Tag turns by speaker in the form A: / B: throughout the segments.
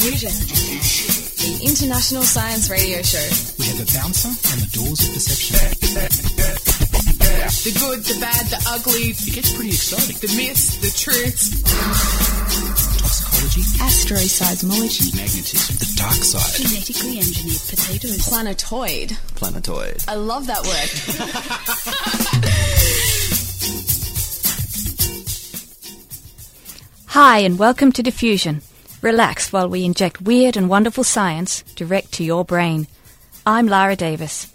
A: Diffusion, the international science radio show.
B: We have a bouncer on the doors of perception.
C: The good, the bad, the ugly.
B: It gets pretty exciting.
C: The myths, the truths.
B: Toxicology,
D: astroseismology,
B: magnetism, the dark side,
D: genetically engineered potatoes,
A: Planetoid.
E: Planetoid.
A: I love that word.
F: Hi, and welcome to Diffusion. Relax while we inject weird and wonderful science direct to your brain. I'm Lara Davis.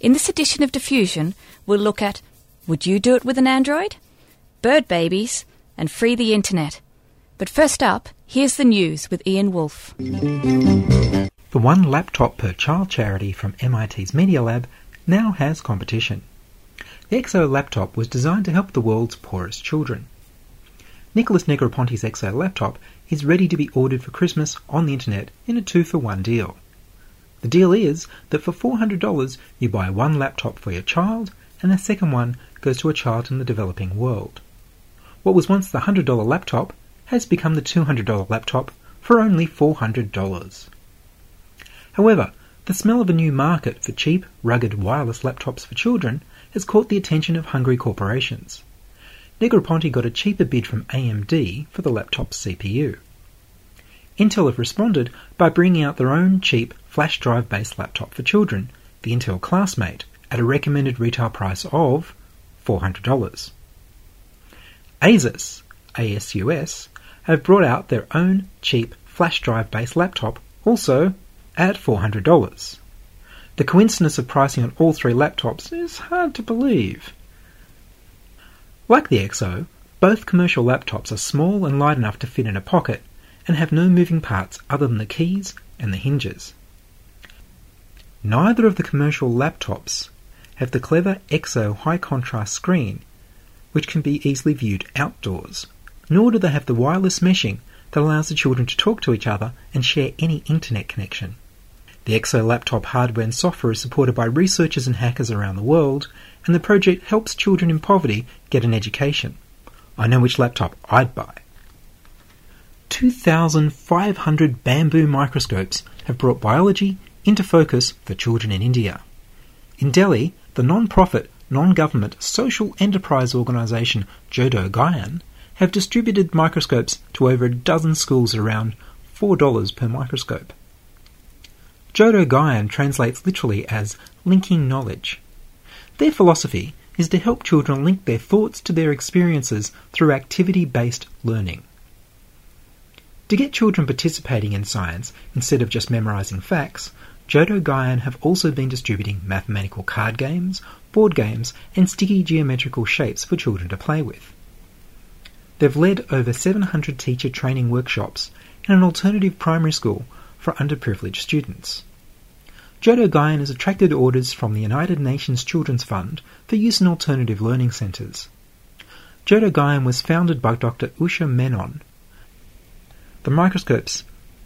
F: In this edition of Diffusion, we'll look at Would you do it with an Android? Bird babies, and free the internet. But first up, here's the news with Ian Wolfe.
G: The One Laptop Per Child charity from MIT's Media Lab now has competition. The XO laptop was designed to help the world's poorest children. Nicholas Negroponte's XO laptop is ready to be ordered for Christmas on the internet in a two for one deal. The deal is that for $400 you buy one laptop for your child and the second one goes to a child in the developing world. What was once the $100 laptop has become the $200 laptop for only $400. However, the smell of a new market for cheap, rugged wireless laptops for children has caught the attention of hungry corporations. Negroponte got a cheaper bid from AMD for the laptop's CPU. Intel have responded by bringing out their own cheap flash drive based laptop for children, the Intel Classmate, at a recommended retail price of $400. Asus, ASUS, have brought out their own cheap flash drive based laptop, also at $400. The coincidence of pricing on all three laptops is hard to believe. Like the XO, both commercial laptops are small and light enough to fit in a pocket and have no moving parts other than the keys and the hinges. Neither of the commercial laptops have the clever XO high contrast screen, which can be easily viewed outdoors, nor do they have the wireless meshing that allows the children to talk to each other and share any internet connection. The XO laptop hardware and software is supported by researchers and hackers around the world, and the project helps children in poverty get an education. I know which laptop I'd buy. 2,500 bamboo microscopes have brought biology into focus for children in India. In Delhi, the non-profit, non-government social enterprise organisation Jodo Gyan have distributed microscopes to over a dozen schools around $4 per microscope. Jodo Gyan translates literally as linking knowledge. Their philosophy is to help children link their thoughts to their experiences through activity based learning. To get children participating in science instead of just memorizing facts, Jodo Gyan have also been distributing mathematical card games, board games, and sticky geometrical shapes for children to play with. They've led over 700 teacher training workshops in an alternative primary school for underprivileged students. Jodo has attracted orders from the United Nations Children's Fund for use in alternative learning centres. Jodo was founded by Dr. Usha Menon. The microscopes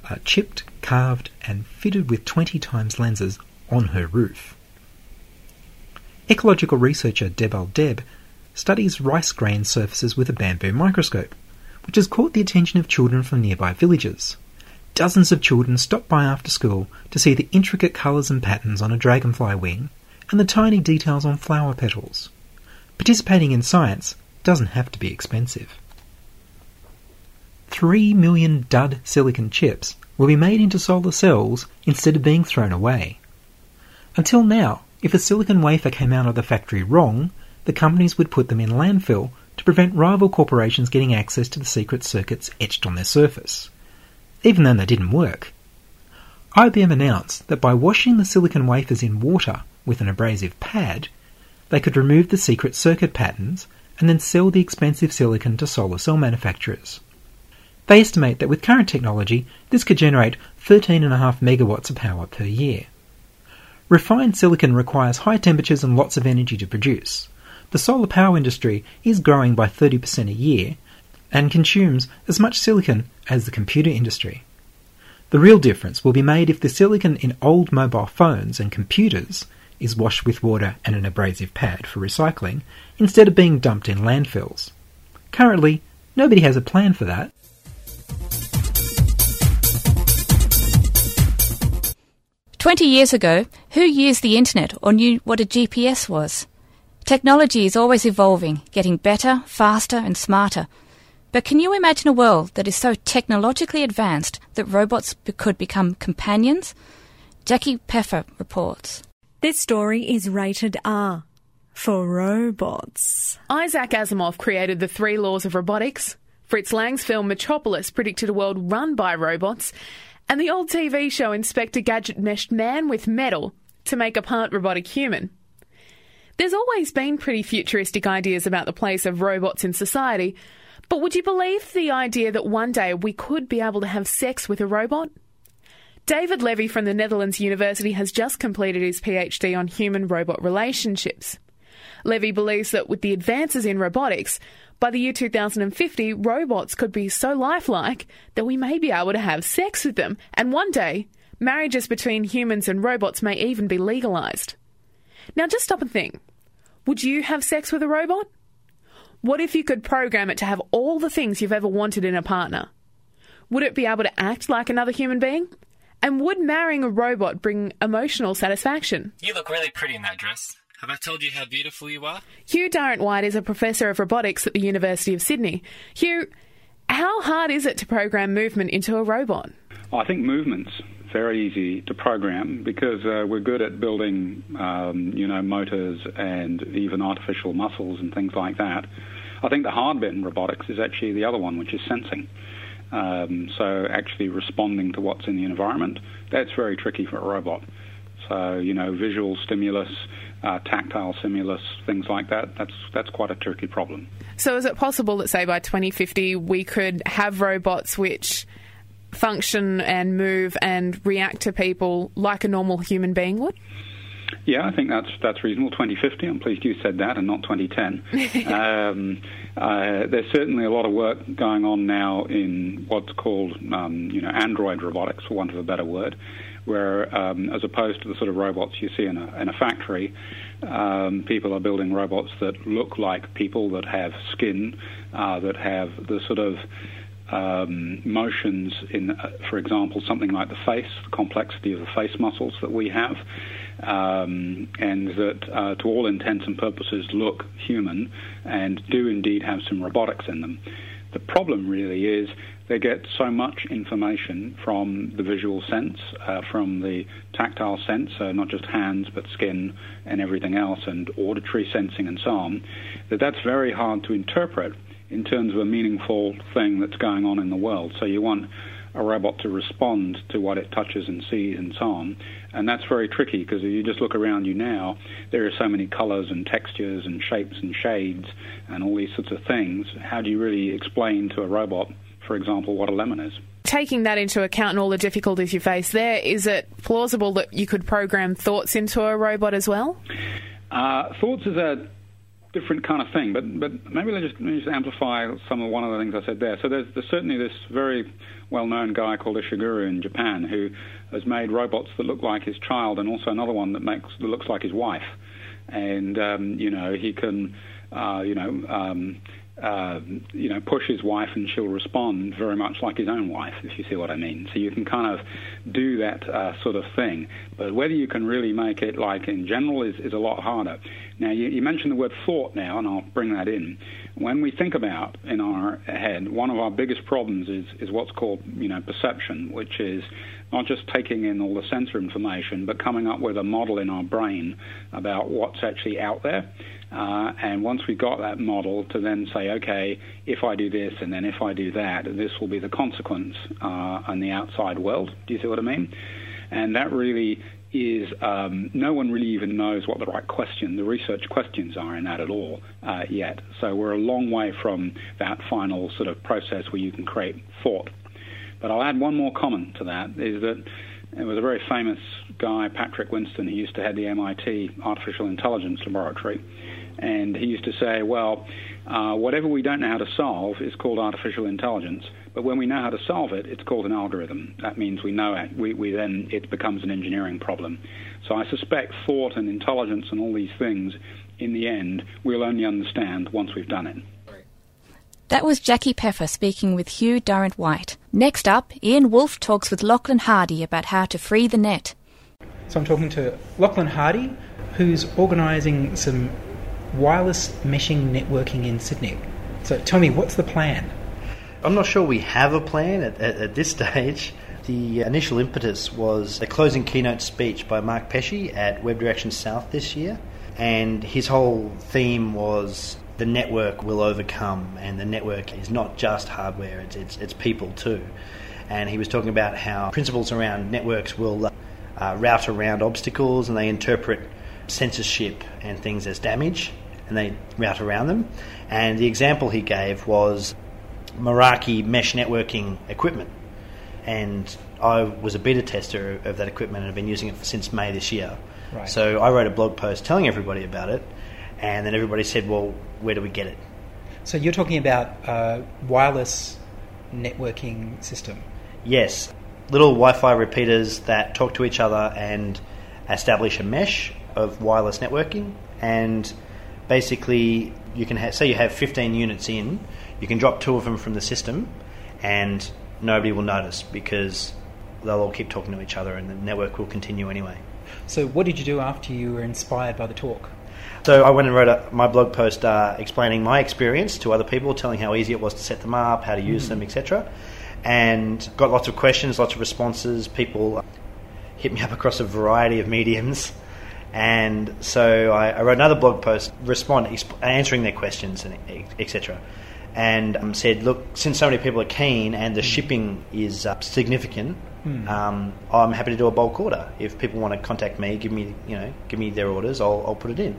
G: are chipped, carved, and fitted with 20 times lenses on her roof. Ecological researcher Debal Deb studies rice grain surfaces with a bamboo microscope, which has caught the attention of children from nearby villages. Dozens of children stop by after school to see the intricate colours and patterns on a dragonfly wing and the tiny details on flower petals. Participating in science doesn't have to be expensive. Three million dud silicon chips will be made into solar cells instead of being thrown away. Until now, if a silicon wafer came out of the factory wrong, the companies would put them in landfill to prevent rival corporations getting access to the secret circuits etched on their surface. Even though they didn't work. IBM announced that by washing the silicon wafers in water with an abrasive pad, they could remove the secret circuit patterns and then sell the expensive silicon to solar cell manufacturers. They estimate that with current technology, this could generate 13.5 megawatts of power per year. Refined silicon requires high temperatures and lots of energy to produce. The solar power industry is growing by 30% a year and consumes as much silicon as the computer industry. The real difference will be made if the silicon in old mobile phones and computers is washed with water and an abrasive pad for recycling instead of being dumped in landfills. Currently, nobody has a plan for that.
F: 20 years ago, who used the internet or knew what a GPS was? Technology is always evolving, getting better, faster, and smarter. But can you imagine a world that is so technologically advanced that robots be- could become companions? Jackie Peffer reports.
E: This story is rated R for robots.
C: Isaac Asimov created the three laws of robotics. Fritz Lang's film Metropolis predicted a world run by robots. And the old TV show Inspector Gadget meshed man with metal to make a part robotic human. There's always been pretty futuristic ideas about the place of robots in society, but would you believe the idea that one day we could be able to have sex with a robot? David Levy from the Netherlands University has just completed his PhD on human robot relationships. Levy believes that with the advances in robotics, by the year 2050, robots could be so lifelike that we may be able to have sex with them, and one day, marriages between humans and robots may even be legalized. Now, just stop and think. Would you have sex with a robot? What if you could program it to have all the things you've ever wanted in a partner? Would it be able to act like another human being? And would marrying a robot bring emotional satisfaction?
H: You look really pretty in that dress. Have I told you how beautiful you are?
C: Hugh Durrant-Whyte is a professor of robotics at the University of Sydney. Hugh, how hard is it to program movement into a robot?
I: I think movement's very easy to program because uh, we're good at building, um, you know, motors and even artificial muscles and things like that. I think the hard bit in robotics is actually the other one, which is sensing. Um, so actually responding to what's in the environment, that's very tricky for a robot. So you know, visual stimulus, uh, tactile stimulus, things like that. That's that's quite a tricky problem.
C: So, is it possible that, say, by 2050, we could have robots which function and move and react to people like a normal human being would?
I: Yeah, I think that's that's reasonable. 2050. I'm pleased you said that and not 2010. um, uh, there's certainly a lot of work going on now in what's called, um, you know, android robotics, for want of a better word, where um, as opposed to the sort of robots you see in a, in a factory, um, people are building robots that look like people, that have skin, uh, that have the sort of um, motions in, uh, for example, something like the face, the complexity of the face muscles that we have, um, and that, uh, to all intents and purposes, look human and do indeed have some robotics in them. The problem really is they get so much information from the visual sense, uh, from the tactile sense, uh, not just hands but skin and everything else, and auditory sensing and so on, that that's very hard to interpret in terms of a meaningful thing that's going on in the world. So you want a robot to respond to what it touches and sees and so on. And that's very tricky because if you just look around you now, there are so many colors and textures and shapes and shades and all these sorts of things. How do you really explain to a robot, for example, what a lemon is?
C: Taking that into account and all the difficulties you face there, is it plausible that you could program thoughts into a robot as well?
I: Uh, thoughts is a different kind of thing, but but maybe let's just, let just amplify some of one of the things I said there. So there's, there's certainly this very well-known guy called Ishiguro in Japan who has made robots that look like his child, and also another one that makes that looks like his wife, and um, you know he can uh, you know. Um, uh, you know, push his wife and she'll respond very much like his own wife, if you see what I mean. So you can kind of do that uh, sort of thing. But whether you can really make it like in general is, is a lot harder. Now, you, you mentioned the word thought now, and I'll bring that in. When we think about in our head, one of our biggest problems is, is what's called, you know, perception, which is not just taking in all the sensor information, but coming up with a model in our brain about what's actually out there. Uh, and once we've got that model, to then say, okay, if I do this and then if I do that, this will be the consequence uh, in the outside world. Do you see what I mean? And that really is um, no one really even knows what the right question, the research questions are in that at all uh, yet. So we're a long way from that final sort of process where you can create thought. But I'll add one more comment to that is that there was a very famous guy, Patrick Winston, who used to head the MIT Artificial Intelligence Laboratory. And he used to say, well, uh, whatever we don't know how to solve is called artificial intelligence. But when we know how to solve it, it's called an algorithm. That means we know it. We, we then it becomes an engineering problem. So I suspect thought and intelligence and all these things, in the end, we'll only understand once we've done it.
F: That was Jackie Peffer speaking with Hugh Durrant-Whyte. Next up, Ian Wolfe talks with Lachlan Hardy about how to free the net.
G: So I'm talking to Lachlan Hardy, who's organising some wireless meshing networking in Sydney. So tell me, what's the plan?
J: I'm not sure we have a plan at, at, at this stage. The initial impetus was a closing keynote speech by Mark Pesce at Web Direction South this year, and his whole theme was the network will overcome, and the network is not just hardware; it's it's, it's people too. And he was talking about how principles around networks will uh, route around obstacles, and they interpret censorship and things as damage, and they route around them. And the example he gave was Meraki mesh networking equipment. And I was a beta tester of that equipment and I've been using it since May this year.
G: Right.
J: So I wrote a blog post telling everybody about it, and then everybody said, "Well, where do we get it?"
G: So you're talking about uh, wireless networking system.
J: Yes, little Wi-Fi repeaters that talk to each other and establish a mesh of wireless networking. And basically, you can ha- say you have 15 units in, you can drop two of them from the system, and nobody will notice because they'll all keep talking to each other, and the network will continue anyway.
G: So what did you do after you were inspired by the talk?
J: So I went and wrote a, my blog post uh, explaining my experience to other people, telling how easy it was to set them up, how to use them, etc. And got lots of questions, lots of responses. People hit me up across a variety of mediums, and so I, I wrote another blog post, respond, exp- answering their questions and etc. And um, said, look, since so many people are keen and the shipping is uh, significant, um, I'm happy to do a bulk order. If people want to contact me, give me you know give me their orders, I'll, I'll put it in.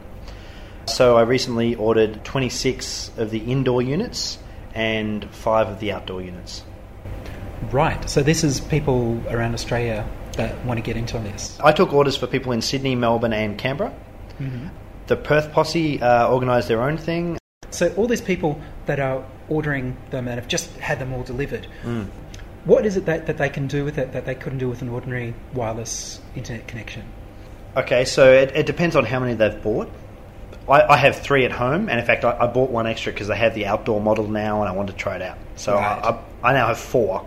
J: So I recently ordered 26 of the indoor units and five of the outdoor units.
G: Right. So this is people around Australia that want to get into this.
J: I took orders for people in Sydney, Melbourne, and Canberra. The Perth posse uh, organised their own thing.
G: So all these people that are ordering them and have just had them all delivered, what is it that, that they can do with it that they couldn't do with an ordinary wireless internet connection?
J: Okay, so it, it depends on how many they've bought. I, I have three at home, and in fact, I, I bought one extra because they have the outdoor model now, and I wanted to try it out. So
G: Right.
J: I, I, I now have four.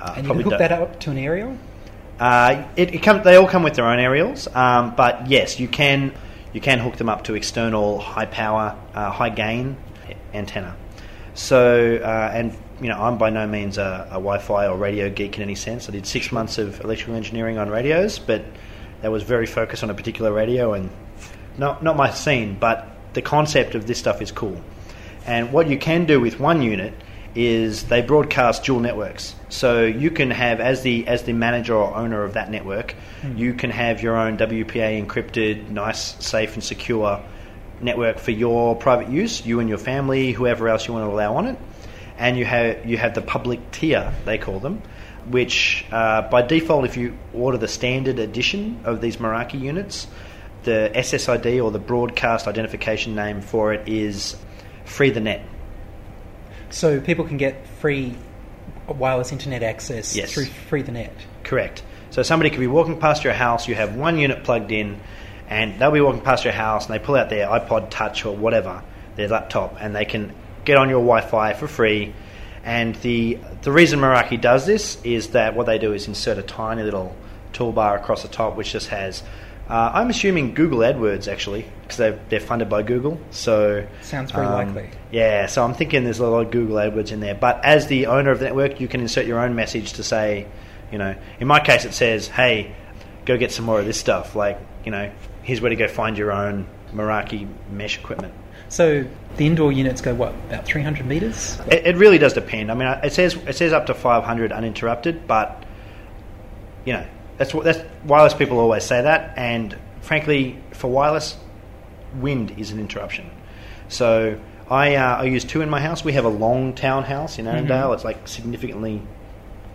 J: Uh,
G: And you can hook
J: don't-
G: that up to an aerial?
J: Uh, it, it come, they all come with their own aerials, um, but yes, you can you can hook them up to external high power, uh, high gain antenna. So, uh, and you know, I'm by no means a, a Wi-Fi or radio geek in any sense. I did six mm-hmm. months of electrical engineering on radios, but that was very focused on a particular radio and not not my scene. But the concept of this stuff is cool. And what you can do with one unit is they broadcast dual networks. So you can have as the as the manager or owner of that network, hmm. you can have your own WPA encrypted, nice, safe and secure network for your private use, you and your family, whoever else you want to allow on it. And you have you have the public tier, they call them, which uh, by default, if you order the standard edition of these Meraki units, the SSID or the broadcast identification name for it is Free the Net.
G: So people can get free wireless internet access
J: Yes.
G: through Free the Net.
J: Correct. So somebody could be walking past your house, you have one unit plugged in, and they'll be walking past your house and they pull out their iPod Touch or whatever, their laptop, and they can get on your Wi-Fi for free. And the the reason Meraki does this is that what they do is insert a tiny little toolbar across the top, which just has. Uh, I'm assuming Google AdWords actually, because they're, they're funded by Google. So
G: Sounds very
J: um,
G: likely.
J: Yeah, so I'm thinking there's a lot of Google AdWords in there. But as the owner of the network, you can insert your own message to say, you know, in my case, it says, "Hey, go get some more of this stuff." Like, you know, here's where to go find your own Meraki mesh equipment.
G: So the indoor units go what about 300 meters?
J: It, it really does depend. I mean, it says it says up to 500 uninterrupted, but you know, that's what that's wireless people always say that. And frankly, for wireless, wind is an interruption. So I uh, I use two in my house. We have a long townhouse in Annandale. It's like significantly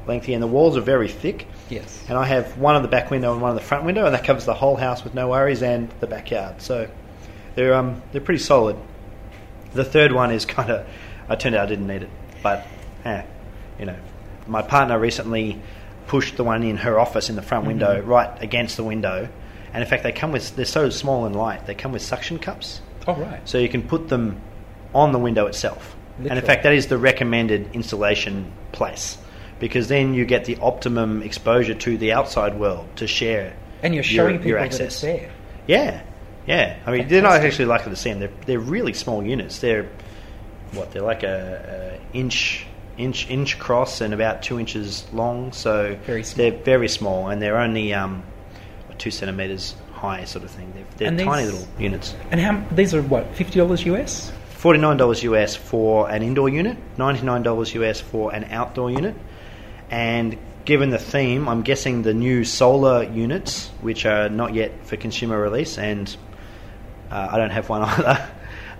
J: lengthy, and the walls are very thick.
G: Yes.
J: And I have one on the back window and one on the front window, and that covers the whole house with no worries, and the backyard. So they're um they're pretty solid. The third one is kind of. I turned out I didn't need it, but eh, you know, my partner recently pushed the one in her office in the front window right against the window, and in fact they come with they're so small and light they come with suction cups,
G: Oh right.
J: so you can put them on the window itself. And in fact, that is the recommended installation place because then you get the optimum exposure to the outside world to share
G: And you're
J: your-
G: showing people
J: your
G: that
J: access.
G: it's there.
J: Yeah, yeah. I mean, they're not actually likely to see them. They're they're really small units. They're what? They're like a, a inch inch inch across and about two inches long. So
G: Very
J: they're very small, and they're only um, two centimeters high, sort of thing. They're, they're
G: these-
J: tiny little units.
G: And how these are what fifty dollars US?
J: Forty nine dollars US for an indoor unit, ninety nine dollars US for an outdoor unit, and given the theme, I'm guessing the new solar units, which are not yet for consumer release, and uh, I don't have one either.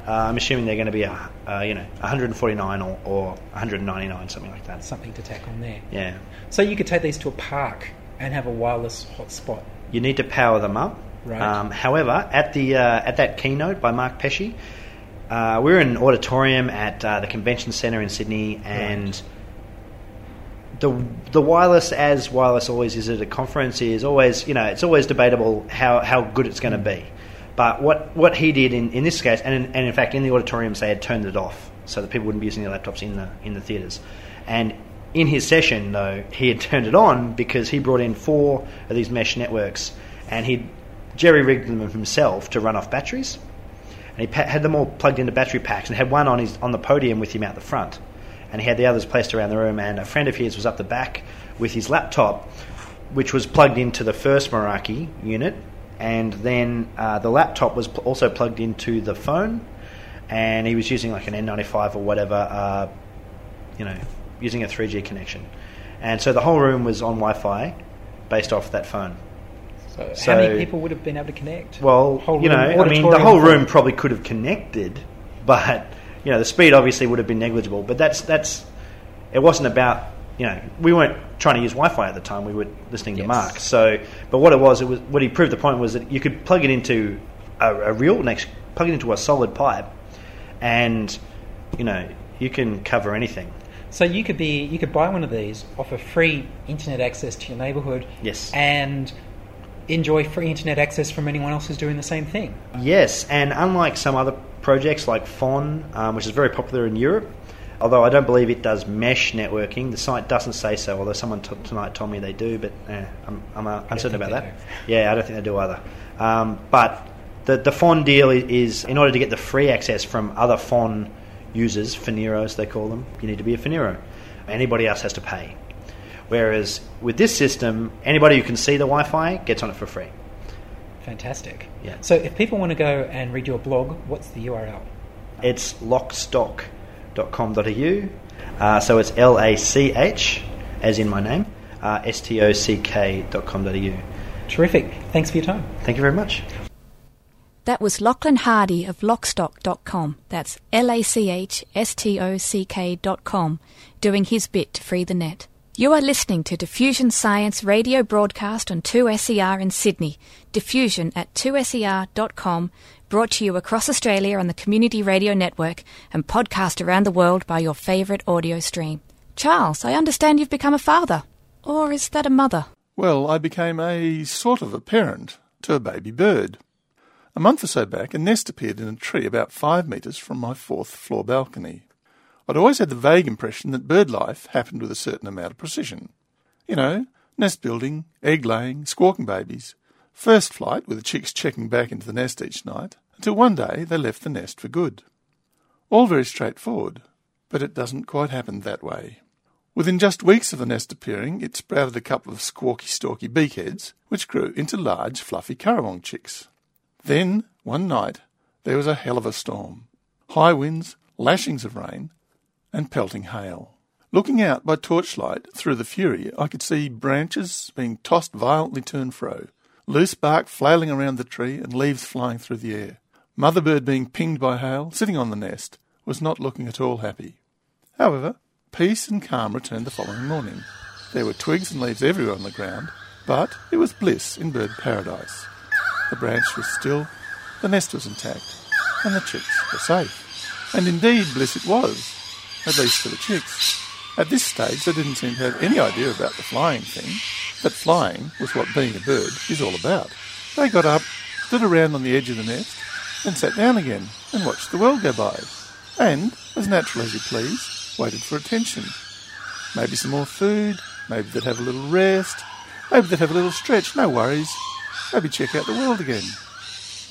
J: Uh, I'm assuming they're going to be a, uh, you know 149 or, or 199, something like that.
G: Something to tack on there.
J: Yeah,
G: So you could take these to a park and have a wireless hotspot.
J: you need to power them up.
G: Right.
J: Um, however, at the uh, at that keynote by Mark Pesce, uh, we were in an auditorium at uh, the convention centre in Sydney, and the the wireless, as wireless always is at a conference, is always you know it's always debatable how, how good it's going to be. But what, what he did in, in this case, and in, and in fact in the auditoriums they had turned it off so that people wouldn't be using their laptops in the in the theatres, and in his session though he had turned it on because he brought in four of these mesh networks and he jerry rigged them himself to run off batteries. And he had them all plugged into battery packs and had one on his on the podium with him out the front, and he had the others placed around the room. And a friend of his was up the back with his laptop, which was plugged into the first Meraki unit, and then uh, the laptop was pl- also plugged into the phone, and he was using like an N95 or whatever, uh, you know, using a 3G connection, and so the whole room was on Wi-Fi, based off that phone.
G: So,
J: So-
G: how many people would have been able to connect?
J: Well,
G: Whole
J: you know,
G: room,
J: I mean, the whole room probably could have connected, but you know, the speed obviously would have been negligible. But that's that's it wasn't about you know we weren't trying to use Wi-Fi at the time. We were listening to Mark. So, but what it was, it was what he proved the point was that you could plug it into a, a real next plug it into a solid pipe, and you know you can cover anything.
G: So you could be you could buy one of these, offer free internet access to your neighbourhood,
J: Yes.
G: and enjoy free internet access from anyone else who's doing the same thing.
J: Yes, and unlike some other projects like FON, um, which is very popular in Europe, although I don't believe it does mesh networking, the site doesn't say so, although someone t- tonight told me they do, but eh, I'm, I'm uh, uncertain about that. Yeah, I don't think they do either. Um, but the, the FON deal is, in order to get the free access from other FON users, Foneros they call them, you need to be a Fonero. Anybody else has to pay. Whereas with this system, anybody who can see the Wi-Fi gets on it for free.
G: Fantastic.
J: Yeah.
G: So if people want to go and read your blog, what's the URL?
J: It's lachstock.com.au. Uh, so it's L A C H, as in my name, uh, S T O C K.com.au.
G: Terrific. Thanks for your time.
J: Thank you very much.
F: That was Lachlan Hardy of Lachstock.com. That's L A C H S T O C K dot com, doing his bit to free the net. You are listening to Diffusion Science radio broadcast on 2SER in Sydney, diffusion at 2ser.com, brought to you across Australia on the Community Radio Network and podcast around the world by your favourite audio stream. Charles, I understand you've become a father. Or is that a mother?
K: Well, I became a sort of a parent to a baby bird. A month or so back, a nest appeared in a tree about five metres from my fourth floor balcony. I'd always had the vague impression that bird life happened with a certain amount of precision. You know, nest building, egg laying, squawking babies, first flight with the chicks checking back into the nest each night, until one day they left the nest for good. All very straightforward, but it doesn't quite happen that way. Within just weeks of the nest appearing, it sprouted a couple of squawky, stalky beakheads, which grew into large, fluffy currawong chicks. Then, one night, there was a hell of a storm. High winds, lashings of rain, and pelting hail. Looking out by torchlight through the fury, I could see branches being tossed violently to and fro, loose bark flailing around the tree, and leaves flying through the air. Mother bird being pinged by hail, sitting on the nest, was not looking at all happy. However, peace and calm returned the following morning. There were twigs and leaves everywhere on the ground, but it was bliss in bird paradise. The branch was still, the nest was intact, and the chicks were safe. And indeed, bliss it was, at least for the chicks. At this stage, they didn't seem to have any idea about the flying thing, but flying was what being a bird is all about. They got up, stood around on the edge of the nest, then sat down again and watched the world go by. And, as natural as you please, waited for attention. Maybe some more food, maybe they'd have a little rest, maybe they'd have a little stretch, no worries. maybe check out the world again.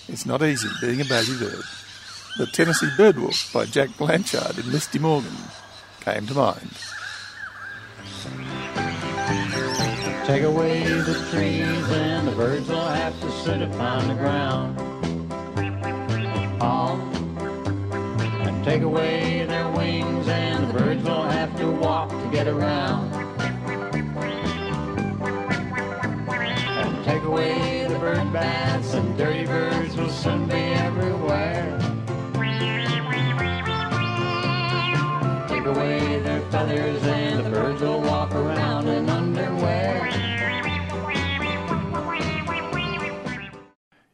K: It's not easy being a baby bird. The Tennessee Birdwalk by Jack Blanchard and Misty Morgan came to mind.
L: Take away the trees and the birds will have to sit upon the ground. Oh. And take away their wings and the birds will have to walk to get around. And take away the bird baths and dirty birds away their feathers and the birds will walk around in underwear.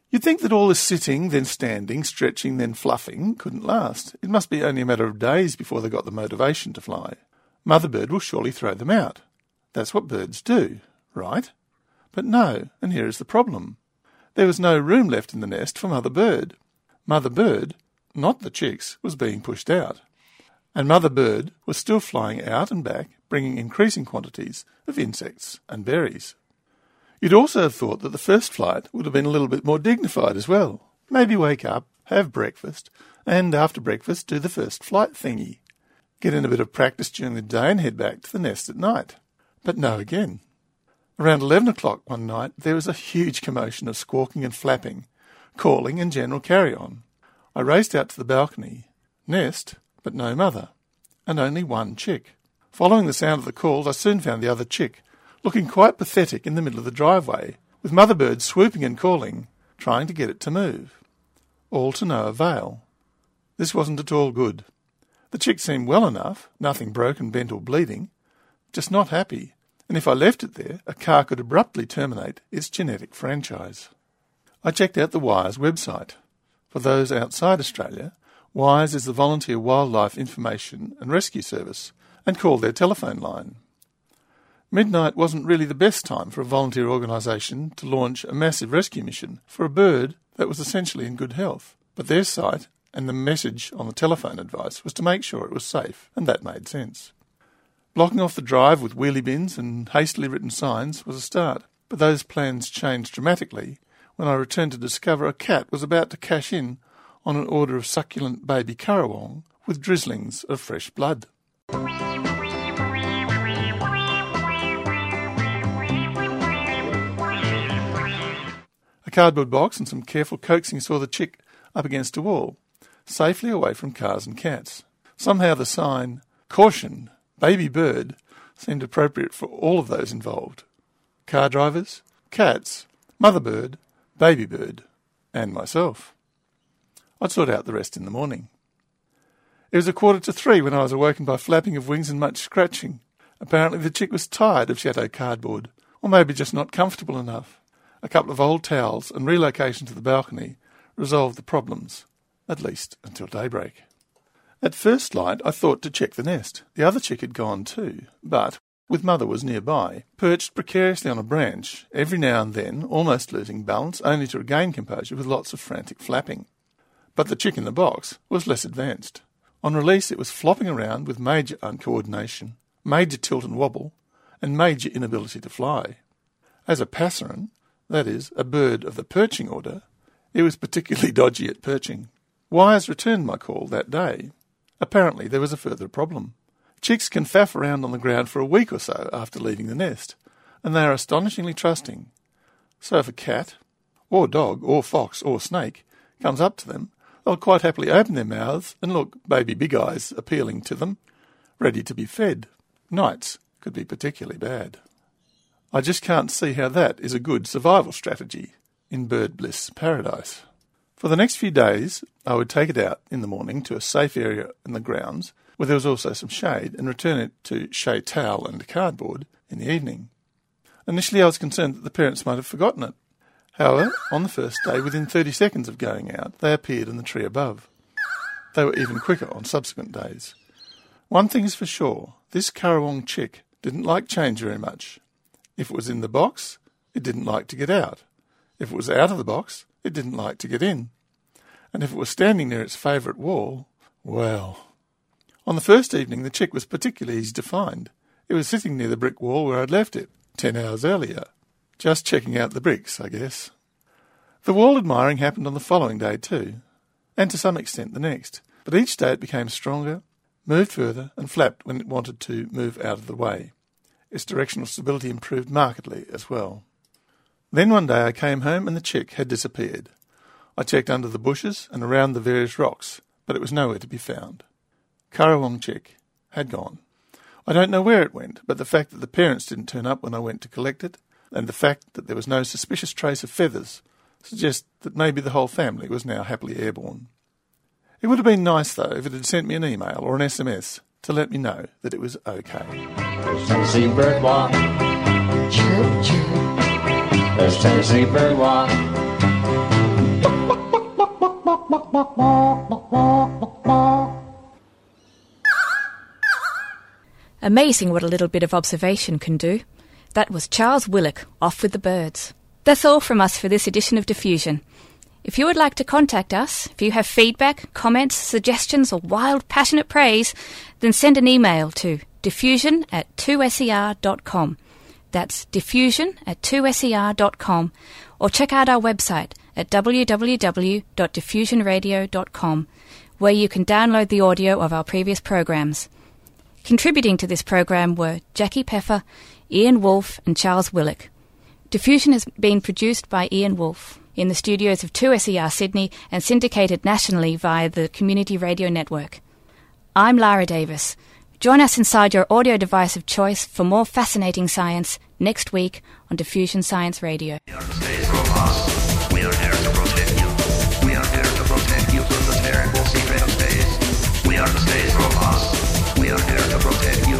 K: You'd think that all this sitting, then standing, stretching, then fluffing couldn't last. It must be only a matter of days before they got the motivation to fly. Mother bird will surely throw them out. That's what birds do, right? But no, and here is the problem. There was no room left in the nest for Mother bird. Mother bird, not the chicks, was being pushed out. And Mother bird was still flying out and back, bringing increasing quantities of insects and berries. You'd also have thought that the first flight would have been a little bit more dignified as well. Maybe wake up, have breakfast, and after breakfast do the first flight thingy. Get in a bit of practice during the day and head back to the nest at night. But no again. Around eleven o'clock one night there was a huge commotion of squawking and flapping, calling and general carry on. I raced out to the balcony. Nest, but no mother, and only one chick. Following the sound of the calls, I soon found the other chick, looking quite pathetic in the middle of the driveway, with Mother Bird swooping and calling, trying to get it to move. All to no avail. This wasn't at all good. The chick seemed well enough, nothing broken, bent, or bleeding, just not happy, and if I left it there, a car could abruptly terminate its genetic franchise. I checked out the WIRES website. For those outside Australia, WIRES is the Volunteer Wildlife Information and Rescue Service, and called their telephone line. Midnight wasn't really the best time for a volunteer organisation to launch a massive rescue mission for a bird that was essentially in good health. But their site and the message on the telephone advice was to make sure it was safe, and that made sense. Blocking off the drive with wheelie bins and hastily written signs was a start, but those plans changed dramatically when I returned to discover a cat was about to cash in on an order of succulent baby currawong with drizzlings of fresh blood. A cardboard box and some careful coaxing saw the chick up against a wall, safely away from cars and cats. Somehow the sign, Caution, Baby Bird, seemed appropriate for all of those involved car drivers, cats, mother bird, baby bird, and myself. I'd sort out the rest in the morning. It was a quarter to three when I was awoken by flapping of wings and much scratching. Apparently the chick was tired of shadow cardboard, or maybe just not comfortable enough. A couple of old towels and relocation to the balcony resolved the problems, at least until daybreak. At first light, I thought to check the nest. The other chick had gone too, but, with mother was nearby, perched precariously on a branch, every now and then almost losing balance, only to regain composure with lots of frantic flapping. But the chick in the box was less advanced. On release, it was flopping around with major uncoordination, major tilt and wobble, and major inability to fly. As a passerine, that is, a bird of the perching order, it was particularly dodgy at perching. Wires returned my call that day. Apparently, there was a further problem. Chicks can faff around on the ground for a week or so after leaving the nest, and they are astonishingly trusting. So if a cat, or dog, or fox, or snake comes up to them, they'll quite happily open their mouths and look baby big eyes appealing to them, ready to be fed. Nights could be particularly bad. I just can't see how that is a good survival strategy in bird bliss paradise. For the next few days, I would take it out in the morning to a safe area in the grounds where there was also some shade and return it to shade towel and cardboard in the evening. Initially, I was concerned that the parents might have forgotten it. However, on the first day, within 30 seconds of going out, they appeared in the tree above. They were even quicker on subsequent days. One thing is for sure this Currawong chick didn't like change very much. If it was in the box, it didn't like to get out. If it was out of the box, it didn't like to get in. And if it was standing near its favourite wall, well. On the first evening, the chick was particularly easy to find. It was sitting near the brick wall where I'd left it, ten hours earlier. Just checking out the bricks, I guess. The wall admiring happened on the following day too, and to some extent the next, but each day it became stronger, moved further, and flapped when it wanted to move out of the way. Its directional stability improved markedly as well. Then one day I came home and the chick had disappeared. I checked under the bushes and around the various rocks, but it was nowhere to be found. Currawong chick had gone. I don't know where it went, but the fact that the parents didn't turn up when I went to collect it, and the fact that there was no suspicious trace of feathers, suggests that maybe the whole family was now happily airborne. It would have been nice, though, if it had sent me an email or an SMS to let me know that it was okay.
L: There's Tennessee bird walk. Chirp, chirp. There's Tennessee bird walk.
F: Amazing what a little bit of observation can do. That was Charles Willock, off with the birds. That's all from us for this edition of Diffusion. If you would like to contact us, if you have feedback, comments, suggestions, or wild, passionate praise, then send an email to diffusion at 2ser.com. That's diffusion at 2ser.com, or check out our website at www.diffusionradio.com, where you can download the audio of our previous programs. Contributing to this program were Jackie Peffer, Ian Wolfe, and Charles Willock. Diffusion has been produced by Ian Wolfe in the studios of 2SER Sydney and syndicated nationally via the Community Radio Network. I'm Lara Davis. Join us inside your audio device of choice for more fascinating science next week on Diffusion Science Radio.
M: We are here to protect you.